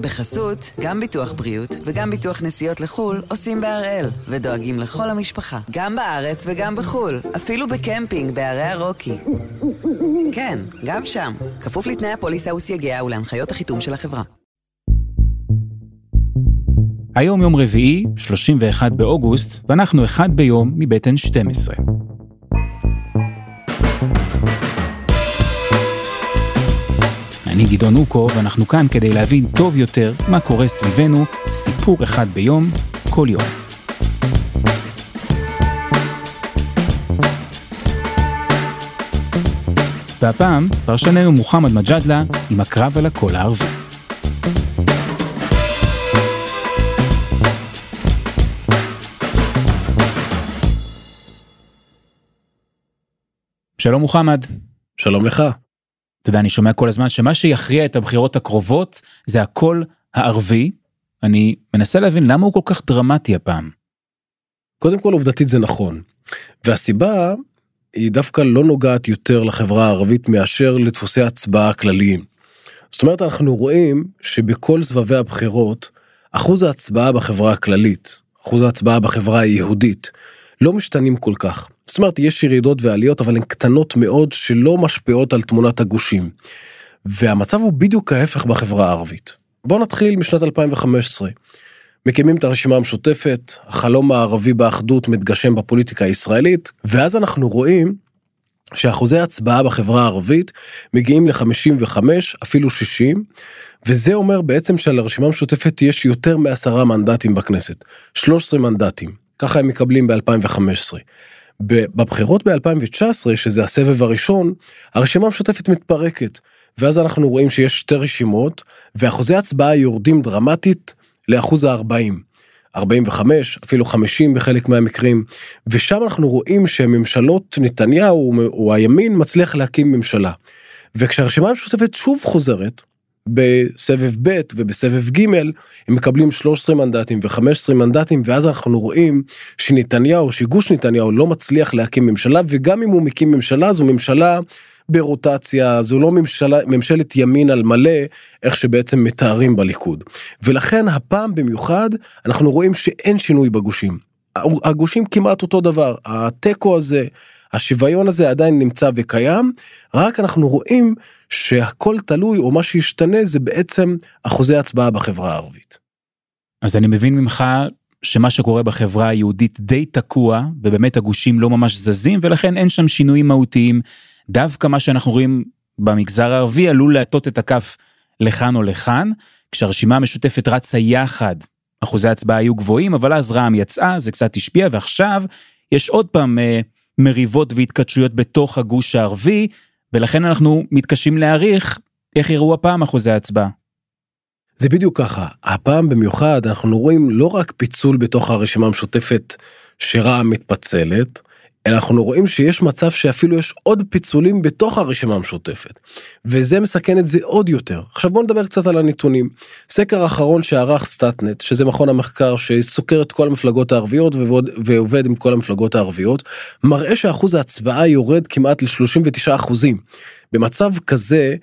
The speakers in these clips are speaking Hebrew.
בחסות, גם ביטוח בריאות וגם ביטוח נסיעות לחו"ל עושים בהראל, ודואגים לכל המשפחה, גם בארץ וגם בחו"ל, אפילו בקמפינג בערי הרוקי. כן, גם שם, כפוף לתנאי הפוליסה וסייגיה ולהנחיות החיתום של החברה. היום יום רביעי, 31 באוגוסט, ואנחנו אחד ביום מבית N12. אני גדעון אוקו, ואנחנו כאן כדי להבין טוב יותר מה קורה סביבנו, סיפור אחד ביום, כל יום. והפעם, פרשננו מוחמד מג'אדלה עם הקרב על הקול הערבי. שלום מוחמד. שלום לך. אתה יודע, אני שומע כל הזמן שמה שיכריע את הבחירות הקרובות זה הקול הערבי. אני מנסה להבין למה הוא כל כך דרמטי הפעם. קודם כל עובדתית זה נכון. והסיבה היא דווקא לא נוגעת יותר לחברה הערבית מאשר לדפוסי הצבעה כלליים. זאת אומרת אנחנו רואים שבכל סבבי הבחירות אחוז ההצבעה בחברה הכללית, אחוז ההצבעה בחברה היהודית, לא משתנים כל כך. זאת אומרת יש ירידות ועליות אבל הן קטנות מאוד שלא משפיעות על תמונת הגושים. והמצב הוא בדיוק ההפך בחברה הערבית. בואו נתחיל משנת 2015. מקימים את הרשימה המשותפת, החלום הערבי באחדות מתגשם בפוליטיקה הישראלית, ואז אנחנו רואים שאחוזי הצבעה בחברה הערבית מגיעים ל-55 אפילו 60 וזה אומר בעצם שלרשימה המשותפת יש יותר מעשרה מנדטים בכנסת 13 מנדטים ככה הם מקבלים ב-2015. בבחירות ב-2019 שזה הסבב הראשון הרשימה המשותפת מתפרקת ואז אנחנו רואים שיש שתי רשימות ואחוזי הצבעה יורדים דרמטית לאחוז ה-40. 45 אפילו 50 בחלק מהמקרים ושם אנחנו רואים שממשלות נתניהו או הימין מצליח להקים ממשלה. וכשהרשימה המשותפת שוב חוזרת בסבב ב' ובסבב ג' הם מקבלים 13 מנדטים ו-15 מנדטים ואז אנחנו רואים שנתניהו שגוש נתניהו לא מצליח להקים ממשלה וגם אם הוא מקים ממשלה זו ממשלה ברוטציה זו לא ממשלה ממשלת ימין על מלא איך שבעצם מתארים בליכוד. ולכן הפעם במיוחד אנחנו רואים שאין שינוי בגושים. הגושים כמעט אותו דבר. התיקו הזה השוויון הזה עדיין נמצא וקיים רק אנחנו רואים שהכל תלוי או מה שישתנה זה בעצם אחוזי הצבעה בחברה הערבית. אז אני מבין ממך שמה שקורה בחברה היהודית די תקוע ובאמת הגושים לא ממש זזים ולכן אין שם שינויים מהותיים. דווקא מה שאנחנו רואים במגזר הערבי עלול להטות את הכף לכאן או לכאן כשהרשימה המשותפת רצה יחד אחוזי הצבעה היו גבוהים אבל אז רע"מ יצאה זה קצת השפיע ועכשיו יש עוד פעם אה, מריבות והתכתשויות בתוך הגוש הערבי ולכן אנחנו מתקשים להעריך איך יראו הפעם אחוזי ההצבעה. זה בדיוק ככה הפעם במיוחד אנחנו רואים לא רק פיצול בתוך הרשימה המשותפת שרע"מ מתפצלת אנחנו רואים שיש מצב שאפילו יש עוד פיצולים בתוך הרשימה המשותפת וזה מסכן את זה עוד יותר. עכשיו בוא נדבר קצת על הנתונים. סקר אחרון שערך סטאטנט שזה מכון המחקר שסוקר את כל המפלגות הערביות ועובד, ועובד עם כל המפלגות הערביות מראה שאחוז ההצבעה יורד כמעט ל-39. אחוזים במצב כזה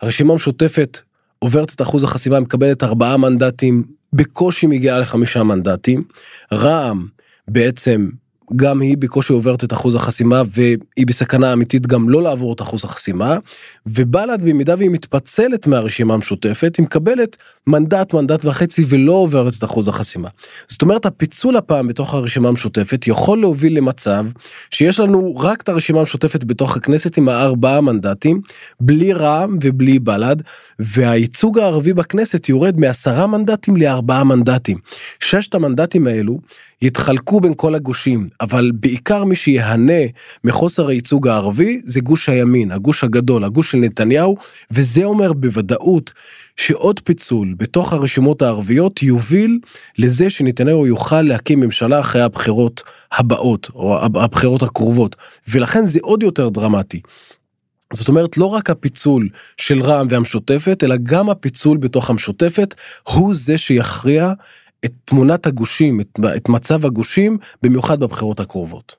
הרשימה המשותפת עוברת את אחוז החסימה מקבלת ארבעה מנדטים בקושי מגיעה לחמישה מנדטים. רע"מ בעצם גם היא בקושי עוברת את אחוז החסימה והיא בסכנה אמיתית גם לא לעבור את אחוז החסימה ובל"ד במידה והיא מתפצלת מהרשימה המשותפת היא מקבלת מנדט מנדט וחצי ולא עוברת את אחוז החסימה. זאת אומרת הפיצול הפעם בתוך הרשימה המשותפת יכול להוביל למצב שיש לנו רק את הרשימה המשותפת בתוך הכנסת עם הארבעה מנדטים בלי רע"מ ובלי בל"ד והייצוג הערבי בכנסת יורד מעשרה מנדטים לארבעה מנדטים. ששת המנדטים האלו יתחלקו בין כל הגושים אבל בעיקר מי שיהנה מחוסר הייצוג הערבי זה גוש הימין הגוש הגדול הגוש של נתניהו וזה אומר בוודאות שעוד פיצול בתוך הרשימות הערביות יוביל לזה שנתניהו יוכל להקים ממשלה אחרי הבחירות הבאות או הבחירות הקרובות ולכן זה עוד יותר דרמטי. זאת אומרת לא רק הפיצול של רע"מ והמשותפת אלא גם הפיצול בתוך המשותפת הוא זה שיכריע את תמונת הגושים, את, את מצב הגושים, במיוחד בבחירות הקרובות.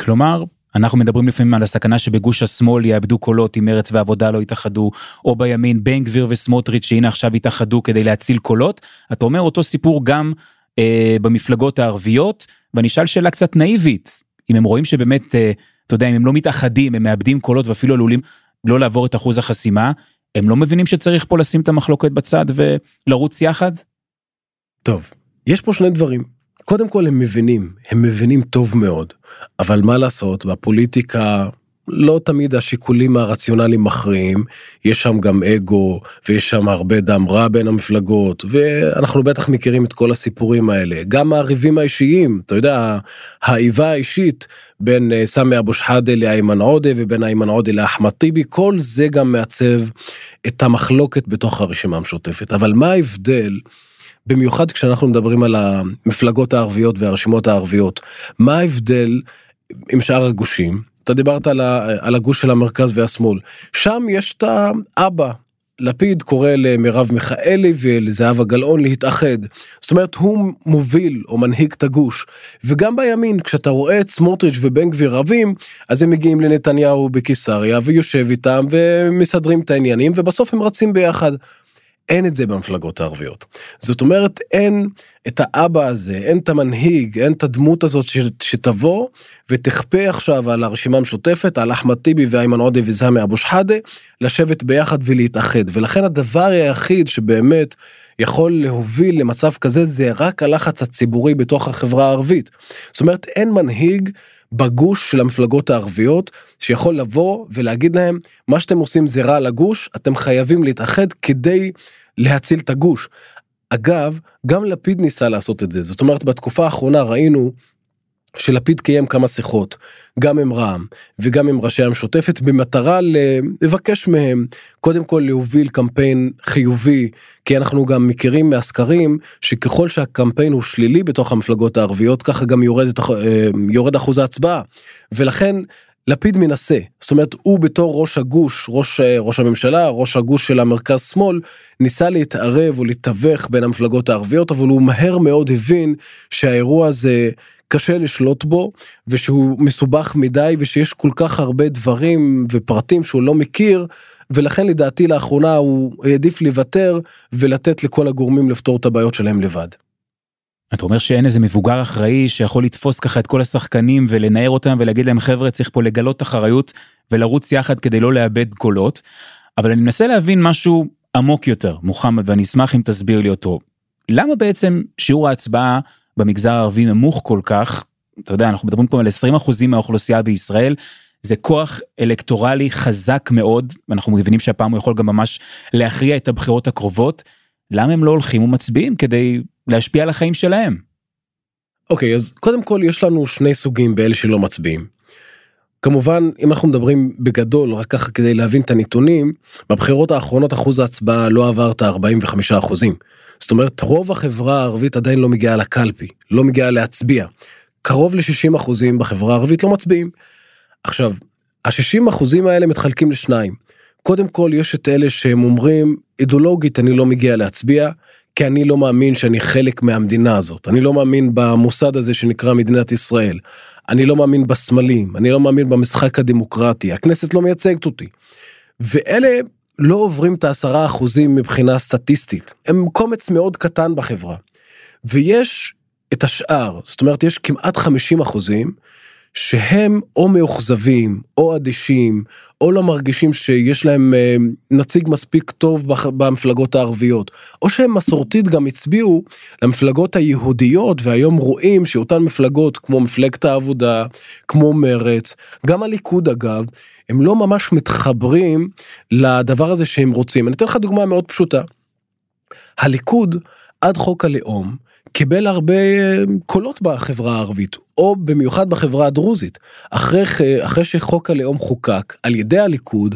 כלומר, אנחנו מדברים לפעמים על הסכנה שבגוש השמאל יאבדו קולות אם מרץ ועבודה לא יתאחדו, או בימין בן גביר וסמוטריץ' שהנה עכשיו יתאחדו כדי להציל קולות. אתה אומר אותו סיפור גם אה, במפלגות הערביות, ואני אשאל שאלה קצת נאיבית, אם הם רואים שבאמת, אה, אתה יודע, אם הם לא מתאחדים, הם מאבדים קולות ואפילו עלולים לא לעבור את אחוז החסימה, הם לא מבינים שצריך פה לשים את המחלוקת בצד ולרוץ יחד? טוב, יש פה שני דברים. קודם כל הם מבינים, הם מבינים טוב מאוד, אבל מה לעשות, בפוליטיקה לא תמיד השיקולים הרציונליים מכריעים, יש שם גם אגו ויש שם הרבה דם רע בין המפלגות ואנחנו בטח מכירים את כל הסיפורים האלה, גם הריבים האישיים, אתה יודע, האיבה האישית בין אה, סמי אבו שחאדה לאיימן עודה ובין איימן עודה לאחמד טיבי, כל זה גם מעצב את המחלוקת בתוך הרשימה המשותפת, אבל מה ההבדל? במיוחד כשאנחנו מדברים על המפלגות הערביות והרשימות הערביות, מה ההבדל עם שאר הגושים? אתה דיברת על, ה, על הגוש של המרכז והשמאל, שם יש את האבא. לפיד קורא למרב מיכאלי ולזהבה גלאון להתאחד. זאת אומרת הוא מוביל או מנהיג את הגוש. וגם בימין כשאתה רואה את סמוטריץ' ובן גביר רבים אז הם מגיעים לנתניהו בקיסריה ויושב איתם ומסדרים את העניינים ובסוף הם רצים ביחד. אין את זה במפלגות הערביות. זאת אומרת אין את האבא הזה, אין את המנהיג, אין את הדמות הזאת ש, שתבוא ותכפה עכשיו על הרשימה המשותפת, על אחמד טיבי ואיימן עודה וזהמי אבו שחאדה, לשבת ביחד ולהתאחד. ולכן הדבר היחיד שבאמת יכול להוביל למצב כזה זה רק הלחץ הציבורי בתוך החברה הערבית. זאת אומרת אין מנהיג בגוש של המפלגות הערביות שיכול לבוא ולהגיד להם מה שאתם עושים זה רע לגוש אתם חייבים להתאחד כדי להציל את הגוש. אגב, גם לפיד ניסה לעשות את זה, זאת אומרת בתקופה האחרונה ראינו שלפיד קיים כמה שיחות, גם עם רע"מ וגם עם ראשי המשותפת במטרה לבקש מהם קודם כל להוביל קמפיין חיובי, כי אנחנו גם מכירים מהסקרים שככל שהקמפיין הוא שלילי בתוך המפלגות הערביות ככה גם יורד, אה, יורד אחוז ההצבעה. ולכן לפיד מנסה זאת אומרת הוא בתור ראש הגוש ראש אה, ראש הממשלה ראש הגוש של המרכז שמאל ניסה להתערב או לתווך בין המפלגות הערביות אבל הוא מהר מאוד הבין שהאירוע הזה קשה לשלוט בו ושהוא מסובך מדי ושיש כל כך הרבה דברים ופרטים שהוא לא מכיר ולכן לדעתי לאחרונה הוא העדיף לוותר ולתת לכל הגורמים לפתור את הבעיות שלהם לבד. אתה אומר שאין איזה מבוגר אחראי שיכול לתפוס ככה את כל השחקנים ולנער אותם ולהגיד להם חבר'ה צריך פה לגלות אחריות ולרוץ יחד כדי לא לאבד קולות. אבל אני מנסה להבין משהו עמוק יותר מוחמד ואני אשמח אם תסביר לי אותו. למה בעצם שיעור ההצבעה במגזר הערבי נמוך כל כך? אתה יודע אנחנו מדברים פה על 20% מהאוכלוסייה בישראל. זה כוח אלקטורלי חזק מאוד ואנחנו מבינים שהפעם הוא יכול גם ממש להכריע את הבחירות הקרובות. למה הם לא הולכים ומצביעים כדי להשפיע על החיים שלהם. אוקיי okay, אז קודם כל יש לנו שני סוגים באלה שלא מצביעים. כמובן אם אנחנו מדברים בגדול רק ככה כדי להבין את הנתונים בבחירות האחרונות אחוז ההצבעה לא עבר את ה-45 אחוזים. זאת אומרת רוב החברה הערבית עדיין לא מגיעה לקלפי לא מגיעה להצביע. קרוב ל-60 אחוזים בחברה הערבית לא מצביעים. עכשיו ה-60 אחוזים האלה מתחלקים לשניים. קודם כל יש את אלה שהם אומרים אידיאולוגית אני לא מגיע להצביע כי אני לא מאמין שאני חלק מהמדינה הזאת, אני לא מאמין במוסד הזה שנקרא מדינת ישראל, אני לא מאמין בסמלים, אני לא מאמין במשחק הדמוקרטי, הכנסת לא מייצגת אותי. ואלה לא עוברים את העשרה אחוזים מבחינה סטטיסטית, הם קומץ מאוד קטן בחברה. ויש את השאר, זאת אומרת יש כמעט 50 אחוזים שהם או מאוכזבים או אדישים או לא מרגישים שיש להם אה, נציג מספיק טוב במפלגות הערביות או שהם מסורתית גם הצביעו למפלגות היהודיות והיום רואים שאותן מפלגות כמו מפלגת העבודה כמו מרץ גם הליכוד אגב הם לא ממש מתחברים לדבר הזה שהם רוצים אני אתן לך דוגמה מאוד פשוטה. הליכוד עד חוק הלאום קיבל הרבה אה, קולות בחברה הערבית או במיוחד בחברה הדרוזית. אחרי אחרי שחוק הלאום חוקק על ידי הליכוד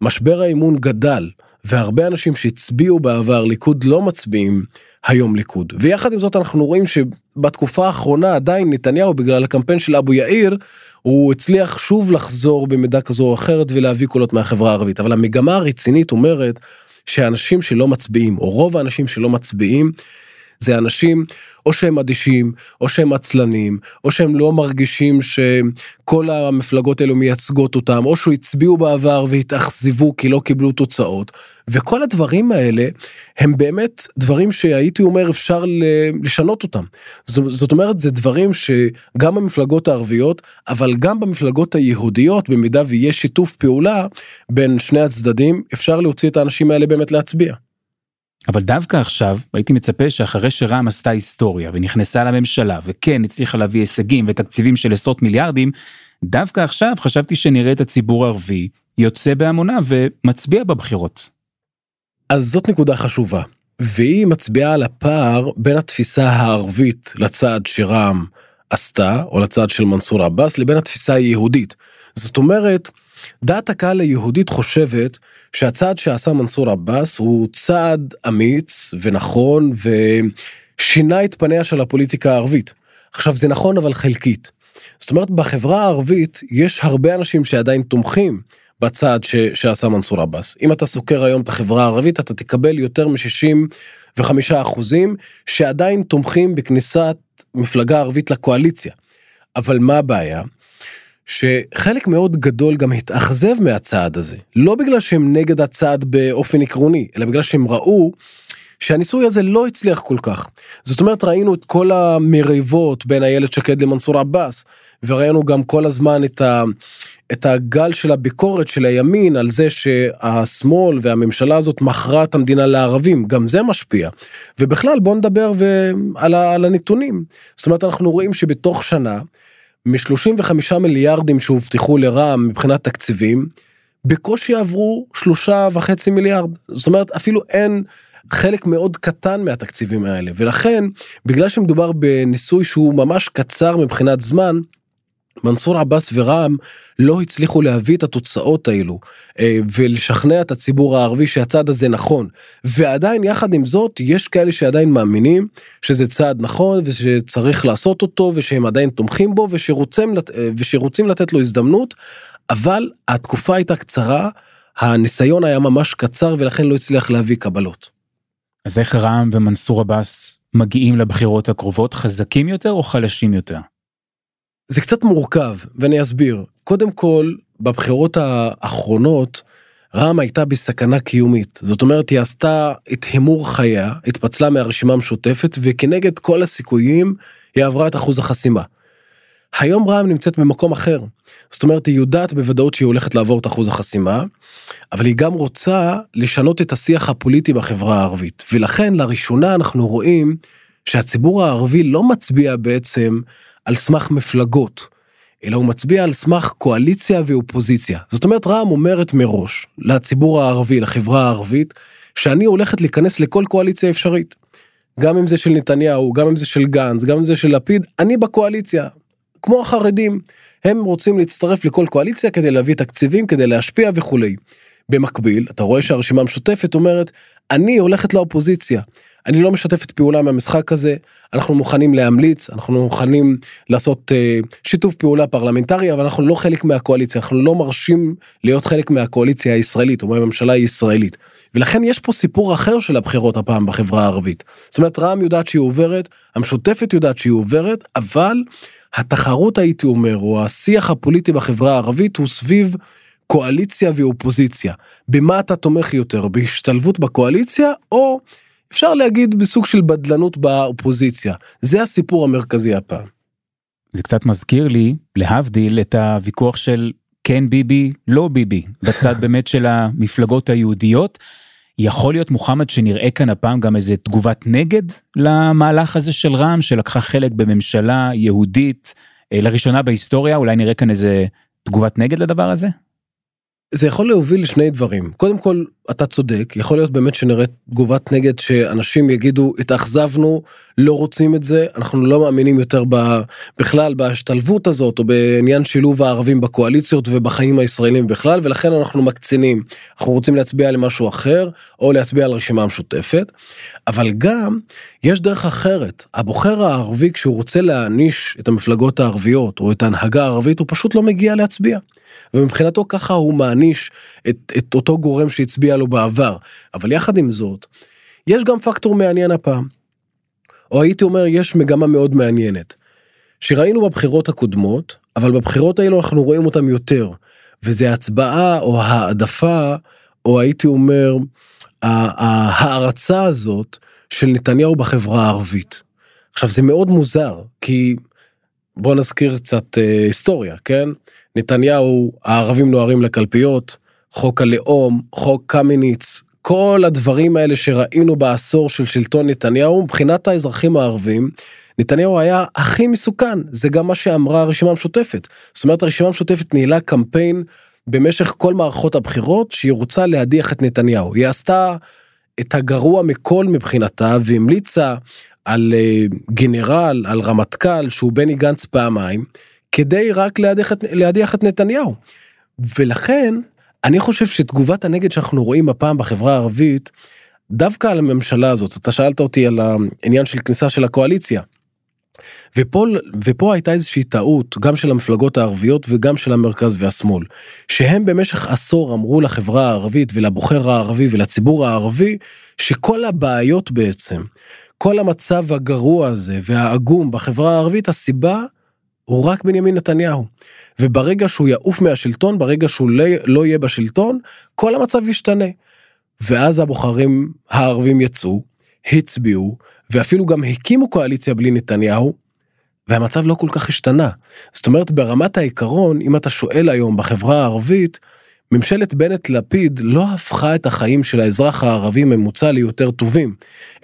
משבר האמון גדל והרבה אנשים שהצביעו בעבר ליכוד לא מצביעים היום ליכוד. ויחד עם זאת אנחנו רואים שבתקופה האחרונה עדיין נתניהו בגלל הקמפיין של אבו יאיר הוא הצליח שוב לחזור במידה כזו או אחרת ולהביא קולות מהחברה הערבית. אבל המגמה הרצינית אומרת שאנשים שלא מצביעים או רוב האנשים שלא מצביעים זה אנשים או שהם אדישים או שהם עצלנים או שהם לא מרגישים שכל המפלגות האלו מייצגות אותם או שהצביעו בעבר והתאכזבו כי לא קיבלו תוצאות וכל הדברים האלה הם באמת דברים שהייתי אומר אפשר לשנות אותם. זאת אומרת זה דברים שגם במפלגות הערביות אבל גם במפלגות היהודיות במידה ויש שיתוף פעולה בין שני הצדדים אפשר להוציא את האנשים האלה באמת להצביע. אבל דווקא עכשיו הייתי מצפה שאחרי שרע"מ עשתה היסטוריה ונכנסה לממשלה וכן הצליחה להביא הישגים ותקציבים של עשרות מיליארדים, דווקא עכשיו חשבתי שנראה את הציבור הערבי יוצא בהמונה ומצביע בבחירות. אז זאת נקודה חשובה, והיא מצביעה על הפער בין התפיסה הערבית לצד שרע"מ עשתה, או לצד של מנסור עבאס, לבין התפיסה היהודית. זאת אומרת, דעת הקהל היהודית חושבת שהצעד שעשה מנסור עבאס הוא צעד אמיץ ונכון ושינה את פניה של הפוליטיקה הערבית. עכשיו זה נכון אבל חלקית. זאת אומרת בחברה הערבית יש הרבה אנשים שעדיין תומכים בצעד ש, שעשה מנסור עבאס. אם אתה סוקר היום את החברה הערבית אתה תקבל יותר מ-65 אחוזים שעדיין תומכים בכניסת מפלגה ערבית לקואליציה. אבל מה הבעיה? שחלק מאוד גדול גם התאכזב מהצעד הזה. לא בגלל שהם נגד הצעד באופן עקרוני אלא בגלל שהם ראו שהניסוי הזה לא הצליח כל כך. זאת אומרת ראינו את כל המריבות בין איילת שקד למנסור עבאס וראינו גם כל הזמן את, ה, את הגל של הביקורת של הימין על זה שהשמאל והממשלה הזאת מכרה את המדינה לערבים. גם זה משפיע. ובכלל בוא נדבר ו... על, ה, על הנתונים. זאת אומרת אנחנו רואים שבתוך שנה מ-35 מיליארדים שהובטחו לרע"מ מבחינת תקציבים, בקושי עברו שלושה וחצי מיליארד. זאת אומרת, אפילו אין חלק מאוד קטן מהתקציבים האלה, ולכן, בגלל שמדובר בניסוי שהוא ממש קצר מבחינת זמן, מנסור עבאס ורע"מ לא הצליחו להביא את התוצאות האלו אה, ולשכנע את הציבור הערבי שהצעד הזה נכון ועדיין יחד עם זאת יש כאלה שעדיין מאמינים שזה צעד נכון ושצריך לעשות אותו ושהם עדיין תומכים בו ושרוצים, אה, ושרוצים לתת לו הזדמנות אבל התקופה הייתה קצרה הניסיון היה ממש קצר ולכן לא הצליח להביא קבלות. אז איך רע"מ ומנסור עבאס מגיעים לבחירות הקרובות חזקים יותר או חלשים יותר? זה קצת מורכב ואני אסביר. קודם כל בבחירות האחרונות רע"מ הייתה בסכנה קיומית. זאת אומרת היא עשתה את הימור חייה התפצלה מהרשימה המשותפת וכנגד כל הסיכויים היא עברה את אחוז החסימה. היום רע"מ נמצאת במקום אחר. זאת אומרת היא יודעת בוודאות שהיא הולכת לעבור את אחוז החסימה אבל היא גם רוצה לשנות את השיח הפוליטי בחברה הערבית. ולכן לראשונה אנחנו רואים שהציבור הערבי לא מצביע בעצם על סמך מפלגות, אלא הוא מצביע על סמך קואליציה ואופוזיציה. זאת אומרת, רע"מ אומרת מראש לציבור הערבי, לחברה הערבית, שאני הולכת להיכנס לכל קואליציה אפשרית. גם אם זה של נתניהו, גם אם זה של גנץ, גם אם זה של לפיד, אני בקואליציה. כמו החרדים, הם רוצים להצטרף לכל קואליציה כדי להביא תקציבים, כדי להשפיע וכולי. במקביל, אתה רואה שהרשימה המשותפת אומרת, אני הולכת לאופוזיציה. אני לא משתפת פעולה מהמשחק הזה אנחנו מוכנים להמליץ אנחנו מוכנים לעשות uh, שיתוף פעולה פרלמנטרי אבל אנחנו לא חלק מהקואליציה אנחנו לא מרשים להיות חלק מהקואליציה הישראלית או מהממשלה הישראלית. ולכן יש פה סיפור אחר של הבחירות הפעם בחברה הערבית. זאת אומרת רע"מ יודעת שהיא עוברת המשותפת יודעת שהיא עוברת אבל התחרות הייתי אומר או השיח הפוליטי בחברה הערבית הוא סביב קואליציה ואופוזיציה במה אתה תומך יותר בהשתלבות בקואליציה או אפשר להגיד בסוג של בדלנות באופוזיציה זה הסיפור המרכזי הפעם. זה קצת מזכיר לי להבדיל את הוויכוח של כן ביבי לא ביבי בצד באמת של המפלגות היהודיות. יכול להיות מוחמד שנראה כאן הפעם גם איזה תגובת נגד למהלך הזה של רע"מ שלקחה חלק בממשלה יהודית אה, לראשונה בהיסטוריה אולי נראה כאן איזה תגובת נגד לדבר הזה. זה יכול להוביל לשני דברים. קודם כל אתה צודק יכול להיות באמת שנראה תגובת נגד שאנשים יגידו התאכזבנו לא רוצים את זה אנחנו לא מאמינים יותר ב, בכלל בהשתלבות הזאת או בעניין שילוב הערבים בקואליציות ובחיים הישראלים בכלל ולכן אנחנו מקצינים אנחנו רוצים להצביע למשהו אחר או להצביע על רשימה המשותפת אבל גם יש דרך אחרת הבוחר הערבי כשהוא רוצה להעניש את המפלגות הערביות או את ההנהגה הערבית הוא פשוט לא מגיע להצביע. ומבחינתו ככה הוא מעניש את, את אותו גורם שהצביע לו בעבר אבל יחד עם זאת יש גם פקטור מעניין הפעם. או הייתי אומר יש מגמה מאוד מעניינת. שראינו בבחירות הקודמות, אבל בבחירות האלו אנחנו רואים אותם יותר, וזה הצבעה או העדפה, או הייתי אומר, ההערצה הזאת של נתניהו בחברה הערבית. עכשיו זה מאוד מוזר, כי בוא נזכיר קצת אה, היסטוריה, כן? נתניהו, הערבים נוהרים לקלפיות, חוק הלאום, חוק קמיניץ, כל הדברים האלה שראינו בעשור של שלטון נתניהו מבחינת האזרחים הערבים נתניהו היה הכי מסוכן. זה גם מה שאמרה הרשימה המשותפת. זאת אומרת הרשימה המשותפת ניהלה קמפיין במשך כל מערכות הבחירות שהיא רוצה להדיח את נתניהו. היא עשתה את הגרוע מכל מבחינתה והמליצה על uh, גנרל על רמטכ"ל שהוא בני גנץ פעמיים כדי רק להדיח את, להדיח את נתניהו. ולכן אני חושב שתגובת הנגד שאנחנו רואים הפעם בחברה הערבית דווקא על הממשלה הזאת אתה שאלת אותי על העניין של כניסה של הקואליציה. ופה ופה הייתה איזושהי טעות גם של המפלגות הערביות וגם של המרכז והשמאל שהם במשך עשור אמרו לחברה הערבית ולבוחר הערבי ולציבור הערבי שכל הבעיות בעצם כל המצב הגרוע הזה והעגום בחברה הערבית הסיבה הוא רק בנימין נתניהו. וברגע שהוא יעוף מהשלטון, ברגע שהוא לא, לא יהיה בשלטון, כל המצב ישתנה. ואז הבוחרים הערבים יצאו, הצביעו, ואפילו גם הקימו קואליציה בלי נתניהו, והמצב לא כל כך השתנה. זאת אומרת, ברמת העיקרון, אם אתה שואל היום בחברה הערבית, ממשלת בנט לפיד לא הפכה את החיים של האזרח הערבי ממוצע ליותר טובים,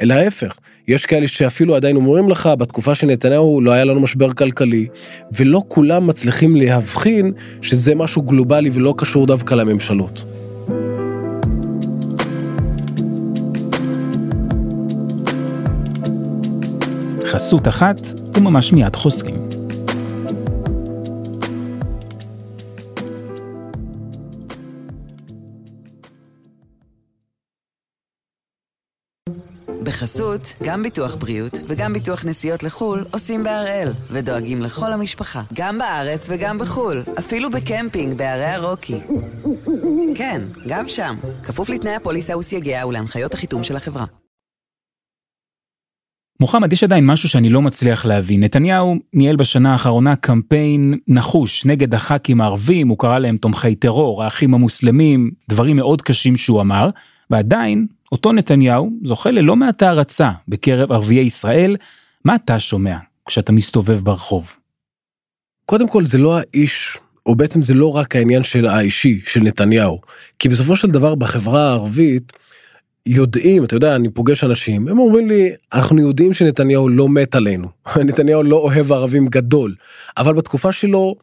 אלא ההפך, יש כאלה שאפילו עדיין אומרים לך בתקופה של נתניהו לא היה לנו משבר כלכלי ולא כולם מצליחים להבחין שזה משהו גלובלי ולא קשור דווקא לממשלות. חסות אחת וממש מיד חוזרים. בחסות, גם ביטוח בריאות וגם ביטוח נסיעות לחו"ל עושים בהראל, ודואגים לכל המשפחה, גם בארץ וגם בחו"ל, אפילו בקמפינג בערי הרוקי. כן, גם שם, כפוף לתנאי הפוליסה וסייגיה ולהנחיות החיתום של החברה. מוחמד, יש עדיין משהו שאני לא מצליח להבין. נתניהו ניהל בשנה האחרונה קמפיין נחוש נגד הח"כים הערבים, הוא קרא להם תומכי טרור, האחים המוסלמים, דברים מאוד קשים שהוא אמר, ועדיין אותו נתניהו זוכה ללא מעט הערצה בקרב ערביי ישראל. מה אתה שומע כשאתה מסתובב ברחוב? קודם כל זה לא האיש, או בעצם זה לא רק העניין של האישי, של נתניהו. כי בסופו של דבר בחברה הערבית, יודעים, אתה יודע, אני פוגש אנשים, הם אומרים לי, אנחנו יודעים שנתניהו לא מת עלינו, נתניהו לא אוהב ערבים גדול, אבל בתקופה שלו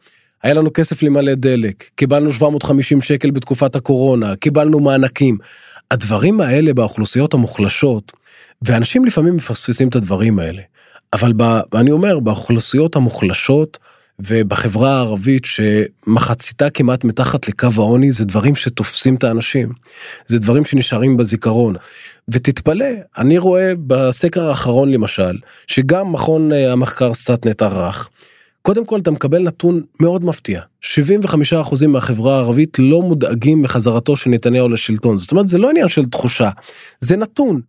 היה לנו כסף למלא דלק, קיבלנו 750 שקל בתקופת הקורונה, קיבלנו מענקים. הדברים האלה באוכלוסיות המוחלשות, ואנשים לפעמים מפספסים את הדברים האלה, אבל ב, אני אומר, באוכלוסיות המוחלשות ובחברה הערבית שמחציתה כמעט מתחת לקו העוני, זה דברים שתופסים את האנשים, זה דברים שנשארים בזיכרון. ותתפלא, אני רואה בסקר האחרון למשל, שגם מכון אה, המחקר סטטנט ערך, קודם כל אתה מקבל נתון מאוד מפתיע 75% מהחברה הערבית לא מודאגים מחזרתו של נתניהו לשלטון זאת אומרת זה לא עניין של תחושה זה נתון.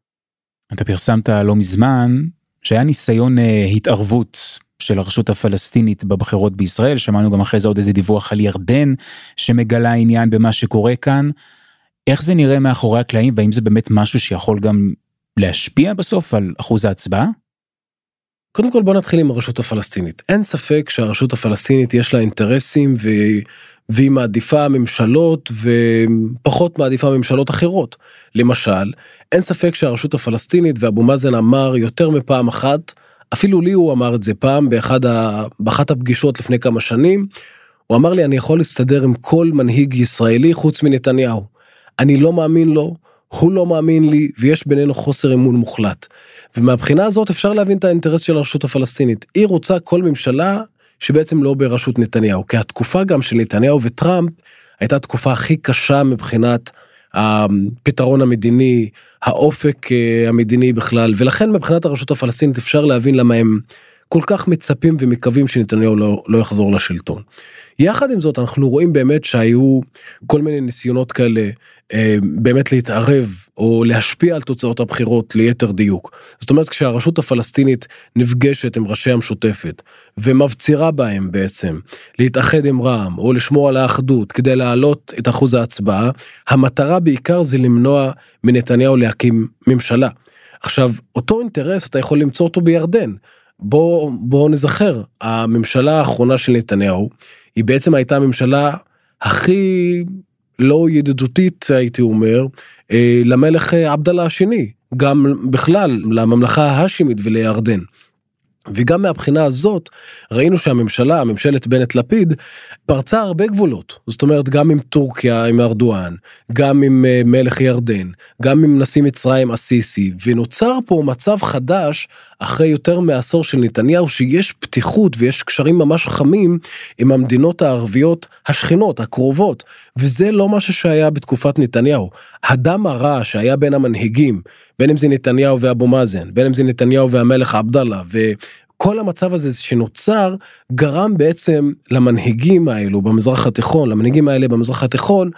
אתה פרסמת לא מזמן שהיה ניסיון uh, התערבות של הרשות הפלסטינית בבחירות בישראל שמענו גם אחרי זה עוד איזה דיווח על ירדן שמגלה עניין במה שקורה כאן. איך זה נראה מאחורי הקלעים והאם זה באמת משהו שיכול גם להשפיע בסוף על אחוז ההצבעה? קודם כל בוא נתחיל עם הרשות הפלסטינית אין ספק שהרשות הפלסטינית יש לה אינטרסים ו... והיא מעדיפה ממשלות ופחות מעדיפה ממשלות אחרות למשל אין ספק שהרשות הפלסטינית ואבו מאזן אמר יותר מפעם אחת אפילו לי הוא אמר את זה פעם באחד ה... באחת הפגישות לפני כמה שנים. הוא אמר לי אני יכול להסתדר עם כל מנהיג ישראלי חוץ מנתניהו. אני לא מאמין לו הוא לא מאמין לי ויש בינינו חוסר אמון מוחלט. ומהבחינה הזאת אפשר להבין את האינטרס של הרשות הפלסטינית היא רוצה כל ממשלה שבעצם לא בראשות נתניהו כי התקופה גם של נתניהו וטראמפ הייתה תקופה הכי קשה מבחינת הפתרון המדיני האופק אה, המדיני בכלל ולכן מבחינת הרשות הפלסטינית אפשר להבין למה הם כל כך מצפים ומקווים שנתניהו לא, לא יחזור לשלטון. יחד עם זאת אנחנו רואים באמת שהיו כל מיני ניסיונות כאלה אה, באמת להתערב או להשפיע על תוצאות הבחירות ליתר דיוק. זאת אומרת כשהרשות הפלסטינית נפגשת עם ראשי המשותפת ומבצירה בהם בעצם להתאחד עם רע"מ או לשמור על האחדות כדי להעלות את אחוז ההצבעה, המטרה בעיקר זה למנוע מנתניהו להקים ממשלה. עכשיו אותו אינטרס אתה יכול למצוא אותו בירדן. בוא בוא נזכר הממשלה האחרונה של נתניהו היא בעצם הייתה הממשלה הכי לא ידידותית הייתי אומר אה, למלך אה, עבדאללה השני גם בכלל לממלכה ההאשימית ולירדן. וגם מהבחינה הזאת ראינו שהממשלה ממשלת בנט לפיד פרצה הרבה גבולות זאת אומרת גם עם טורקיה עם ארדואן גם עם uh, מלך ירדן גם עם נשיא מצרים אסיסי ונוצר פה מצב חדש אחרי יותר מעשור של נתניהו שיש פתיחות ויש קשרים ממש חמים עם המדינות הערביות השכנות הקרובות. וזה לא משהו שהיה בתקופת נתניהו. הדם הרע שהיה בין המנהיגים בין אם זה נתניהו ואבו מאזן בין אם זה נתניהו והמלך עבדאללה וכל המצב הזה שנוצר גרם בעצם למנהיגים האלו במזרח התיכון למנהיגים האלה במזרח התיכון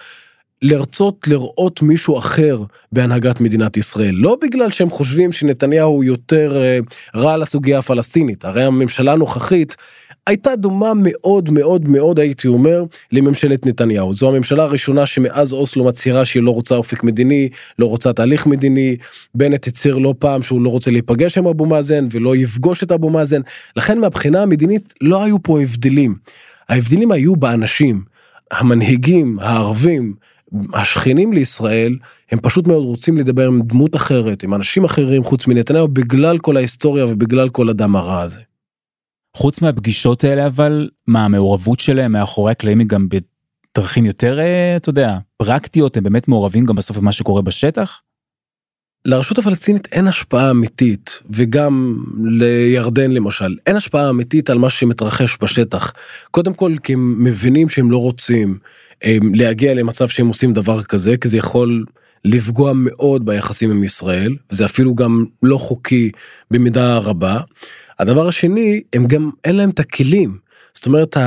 לרצות לראות מישהו אחר בהנהגת מדינת ישראל. לא בגלל שהם חושבים שנתניהו יותר אה, רע לסוגיה הפלסטינית. הרי הממשלה הנוכחית הייתה דומה מאוד מאוד מאוד הייתי אומר לממשלת נתניהו. זו הממשלה הראשונה שמאז אוסלו מצהירה שהיא לא רוצה אופק מדיני לא רוצה תהליך מדיני. בנט הצהיר לא פעם שהוא לא רוצה להיפגש עם אבו מאזן ולא יפגוש את אבו מאזן. לכן מהבחינה המדינית לא היו פה הבדלים. ההבדלים היו באנשים המנהיגים הערבים השכנים לישראל הם פשוט מאוד רוצים לדבר עם דמות אחרת עם אנשים אחרים חוץ מנתניהו בגלל כל ההיסטוריה ובגלל כל הדם הרע הזה. חוץ מהפגישות האלה אבל מה המעורבות שלהם מאחורי הקלעים היא גם בדרכים יותר אה, אתה יודע פרקטיות הם באמת מעורבים גם בסוף במה שקורה בשטח. לרשות הפלסטינית אין השפעה אמיתית וגם לירדן למשל אין השפעה אמיתית על מה שמתרחש בשטח קודם כל כי הם מבינים שהם לא רוצים להגיע למצב שהם עושים דבר כזה כי זה יכול לפגוע מאוד ביחסים עם ישראל וזה אפילו גם לא חוקי במידה רבה. הדבר השני הם גם אין להם את הכלים. זאת אומרת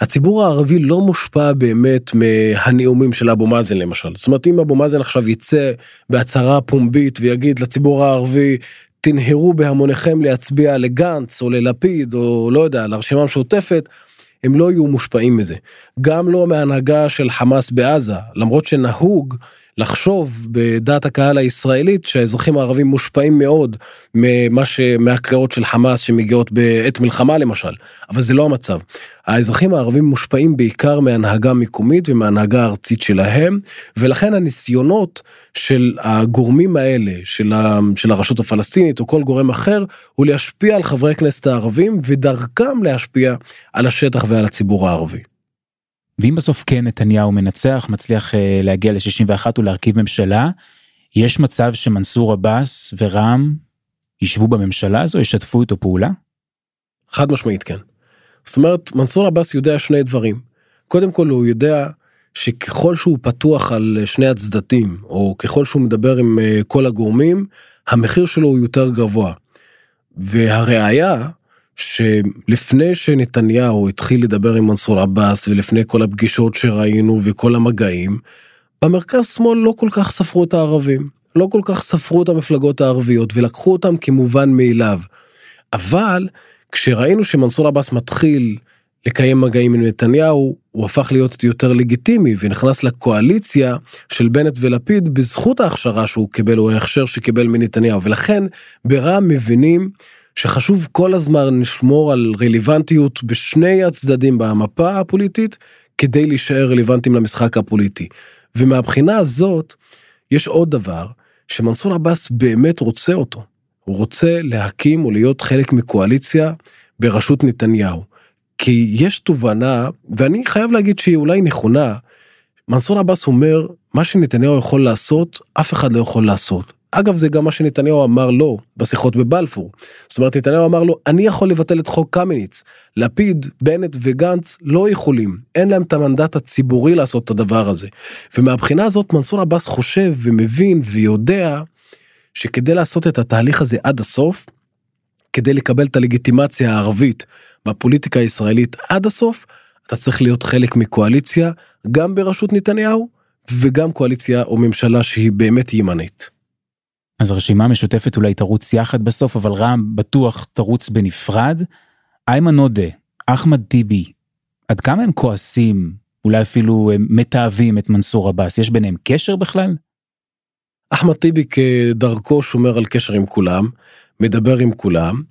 הציבור הערבי לא מושפע באמת מהנאומים של אבו מאזן למשל זאת אומרת אם אבו מאזן עכשיו יצא בהצהרה פומבית ויגיד לציבור הערבי תנהרו בהמוניכם להצביע לגנץ או ללפיד או לא יודע לרשימה המשותפת הם לא יהיו מושפעים מזה גם לא מהנהגה של חמאס בעזה למרות שנהוג לחשוב בדעת הקהל הישראלית שהאזרחים הערבים מושפעים מאוד ממה שמהקריאות של חמאס שמגיעות בעת מלחמה למשל אבל זה לא המצב. האזרחים הערבים מושפעים בעיקר מהנהגה מקומית ומהנהגה הארצית שלהם ולכן הניסיונות של הגורמים האלה של, ה, של הרשות הפלסטינית או כל גורם אחר הוא להשפיע על חברי הכנסת הערבים ודרכם להשפיע על השטח ועל הציבור הערבי. ואם בסוף כן נתניהו מנצח מצליח אה, להגיע ל-61 ולהרכיב ממשלה, יש מצב שמנסור עבאס ורע"מ ישבו בממשלה הזו, ישתפו איתו פעולה? חד משמעית כן. זאת אומרת מנסור עבאס יודע שני דברים. קודם כל הוא יודע שככל שהוא פתוח על שני הצדדים או ככל שהוא מדבר עם אה, כל הגורמים המחיר שלו הוא יותר גבוה. והראיה שלפני שנתניהו התחיל לדבר עם מנסור עבאס ולפני כל הפגישות שראינו וכל המגעים, במרכז שמאל לא כל כך ספרו את הערבים, לא כל כך ספרו את המפלגות הערביות ולקחו אותם כמובן מאליו. אבל כשראינו שמנסור עבאס מתחיל לקיים מגעים עם נתניהו הוא הפך להיות יותר לגיטימי ונכנס לקואליציה של בנט ולפיד בזכות ההכשרה שהוא קיבל או ההכשר שקיבל מנתניהו ולכן ברע"מ מבינים שחשוב כל הזמן לשמור על רלוונטיות בשני הצדדים במפה הפוליטית כדי להישאר רלוונטיים למשחק הפוליטי. ומהבחינה הזאת יש עוד דבר שמנסור עבאס באמת רוצה אותו. הוא רוצה להקים או להיות חלק מקואליציה בראשות נתניהו. כי יש תובנה ואני חייב להגיד שהיא אולי נכונה. מנסור עבאס אומר מה שנתניהו יכול לעשות אף אחד לא יכול לעשות אגב זה גם מה שנתניהו אמר לו בשיחות בבלפור. זאת אומרת נתניהו אמר לו אני יכול לבטל את חוק קמיניץ. לפיד בנט וגנץ לא יכולים אין להם את המנדט הציבורי לעשות את הדבר הזה. ומהבחינה הזאת מנסור עבאס חושב ומבין ויודע שכדי לעשות את התהליך הזה עד הסוף כדי לקבל את הלגיטימציה הערבית בפוליטיקה הישראלית עד הסוף, אתה צריך להיות חלק מקואליציה, גם בראשות נתניהו, וגם קואליציה או ממשלה שהיא באמת ימנית. אז הרשימה המשותפת אולי תרוץ יחד בסוף, אבל רע"מ בטוח תרוץ בנפרד. איימן עודה, אחמד טיבי, עד כמה הם כועסים, אולי אפילו הם מתעבים את מנסור עבאס, יש ביניהם קשר בכלל? אחמד טיבי כדרכו שומר על קשר עם כולם, מדבר עם כולם,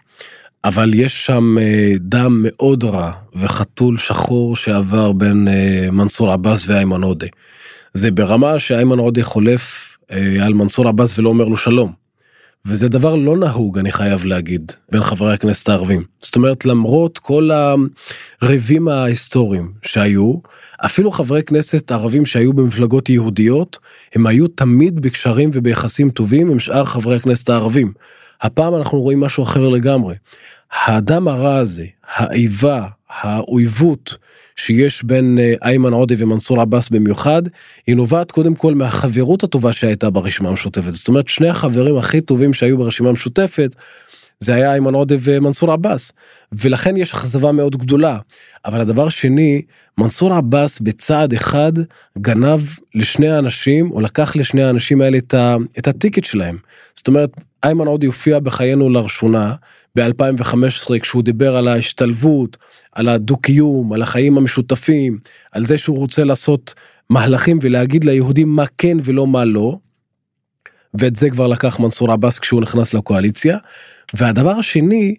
אבל יש שם אה, דם מאוד רע וחתול שחור שעבר בין אה, מנסור עבאס ואיימן עודה. זה ברמה שאיימן עודה חולף אה, על מנסור עבאס ולא אומר לו שלום. וזה דבר לא נהוג אני חייב להגיד בין חברי הכנסת הערבים זאת אומרת למרות כל הריבים ההיסטוריים שהיו אפילו חברי כנסת ערבים שהיו במפלגות יהודיות הם היו תמיד בקשרים וביחסים טובים עם שאר חברי הכנסת הערבים. הפעם אנחנו רואים משהו אחר לגמרי. האדם הרע הזה האיבה האויבות שיש בין אה, איימן עודה ומנסור עבאס במיוחד היא נובעת קודם כל מהחברות הטובה שהייתה ברשימה המשותפת. זאת אומרת שני החברים הכי טובים שהיו ברשימה המשותפת זה היה איימן עודה ומנסור עבאס ולכן יש אכזבה מאוד גדולה אבל הדבר שני מנסור עבאס בצעד אחד גנב לשני האנשים או לקח לשני האנשים האלה את, ה, את הטיקט שלהם זאת אומרת איימן עודה הופיע בחיינו לראשונה ב-2015 כשהוא דיבר על ההשתלבות על הדו-קיום על החיים המשותפים על זה שהוא רוצה לעשות מהלכים ולהגיד ליהודים מה כן ולא מה לא. ואת זה כבר לקח מנסור עבאס כשהוא נכנס לקואליציה. והדבר השני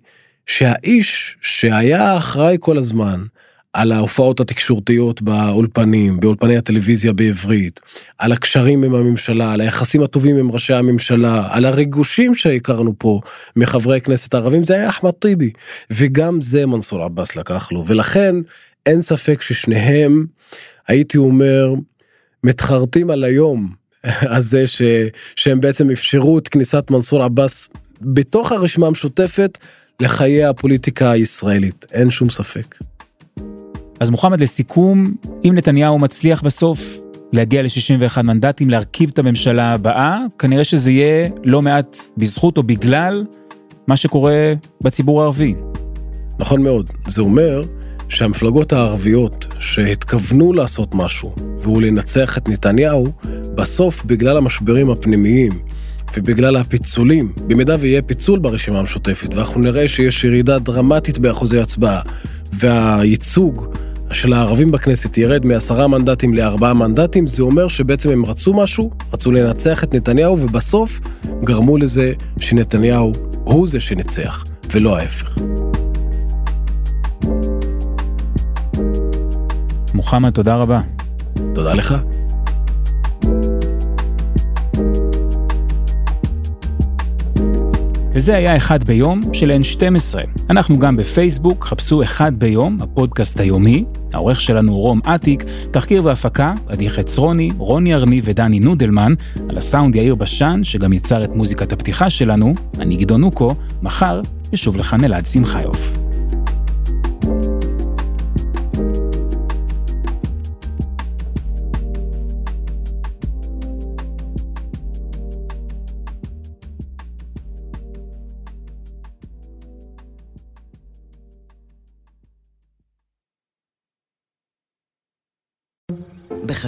שהאיש שהיה אחראי כל הזמן על ההופעות התקשורתיות באולפנים, באולפני הטלוויזיה בעברית, על הקשרים עם הממשלה, על היחסים הטובים עם ראשי הממשלה, על הריגושים שהכרנו פה מחברי כנסת הערבים, זה היה אחמד טיבי. וגם זה מנסור עבאס לקח לו, ולכן אין ספק ששניהם, הייתי אומר, מתחרטים על היום הזה ש, שהם בעצם אפשרו את כניסת מנסור עבאס בתוך הרשימה המשותפת לחיי הפוליטיקה הישראלית, אין שום ספק. אז מוחמד לסיכום, אם נתניהו מצליח בסוף להגיע ל-61 מנדטים, להרכיב את הממשלה הבאה, כנראה שזה יהיה לא מעט בזכות או בגלל מה שקורה בציבור הערבי. נכון מאוד, זה אומר שהמפלגות הערביות שהתכוונו לעשות משהו והוא לנצח את נתניהו, בסוף בגלל המשברים הפנימיים ובגלל הפיצולים, במידה ויהיה פיצול ברשימה המשותפת ואנחנו נראה שיש ירידה דרמטית באחוזי הצבעה והייצוג של הערבים בכנסת ירד מעשרה מנדטים לארבעה מנדטים, זה אומר שבעצם הם רצו משהו, רצו לנצח את נתניהו, ובסוף גרמו לזה שנתניהו הוא זה שניצח, ולא ההפך. מוחמד, תודה רבה. תודה לך. וזה היה אחד ביום של N12. אנחנו גם בפייסבוק, חפשו אחד ביום, הפודקאסט היומי. העורך שלנו רום אטיק, תחקיר והפקה, עדי חצרוני, רוני ארני ודני נודלמן, על הסאונד יאיר בשן, שגם יצר את מוזיקת הפתיחה שלנו, אני גדעון אוקו, מחר ישוב לכאן אלעד שמחיוף.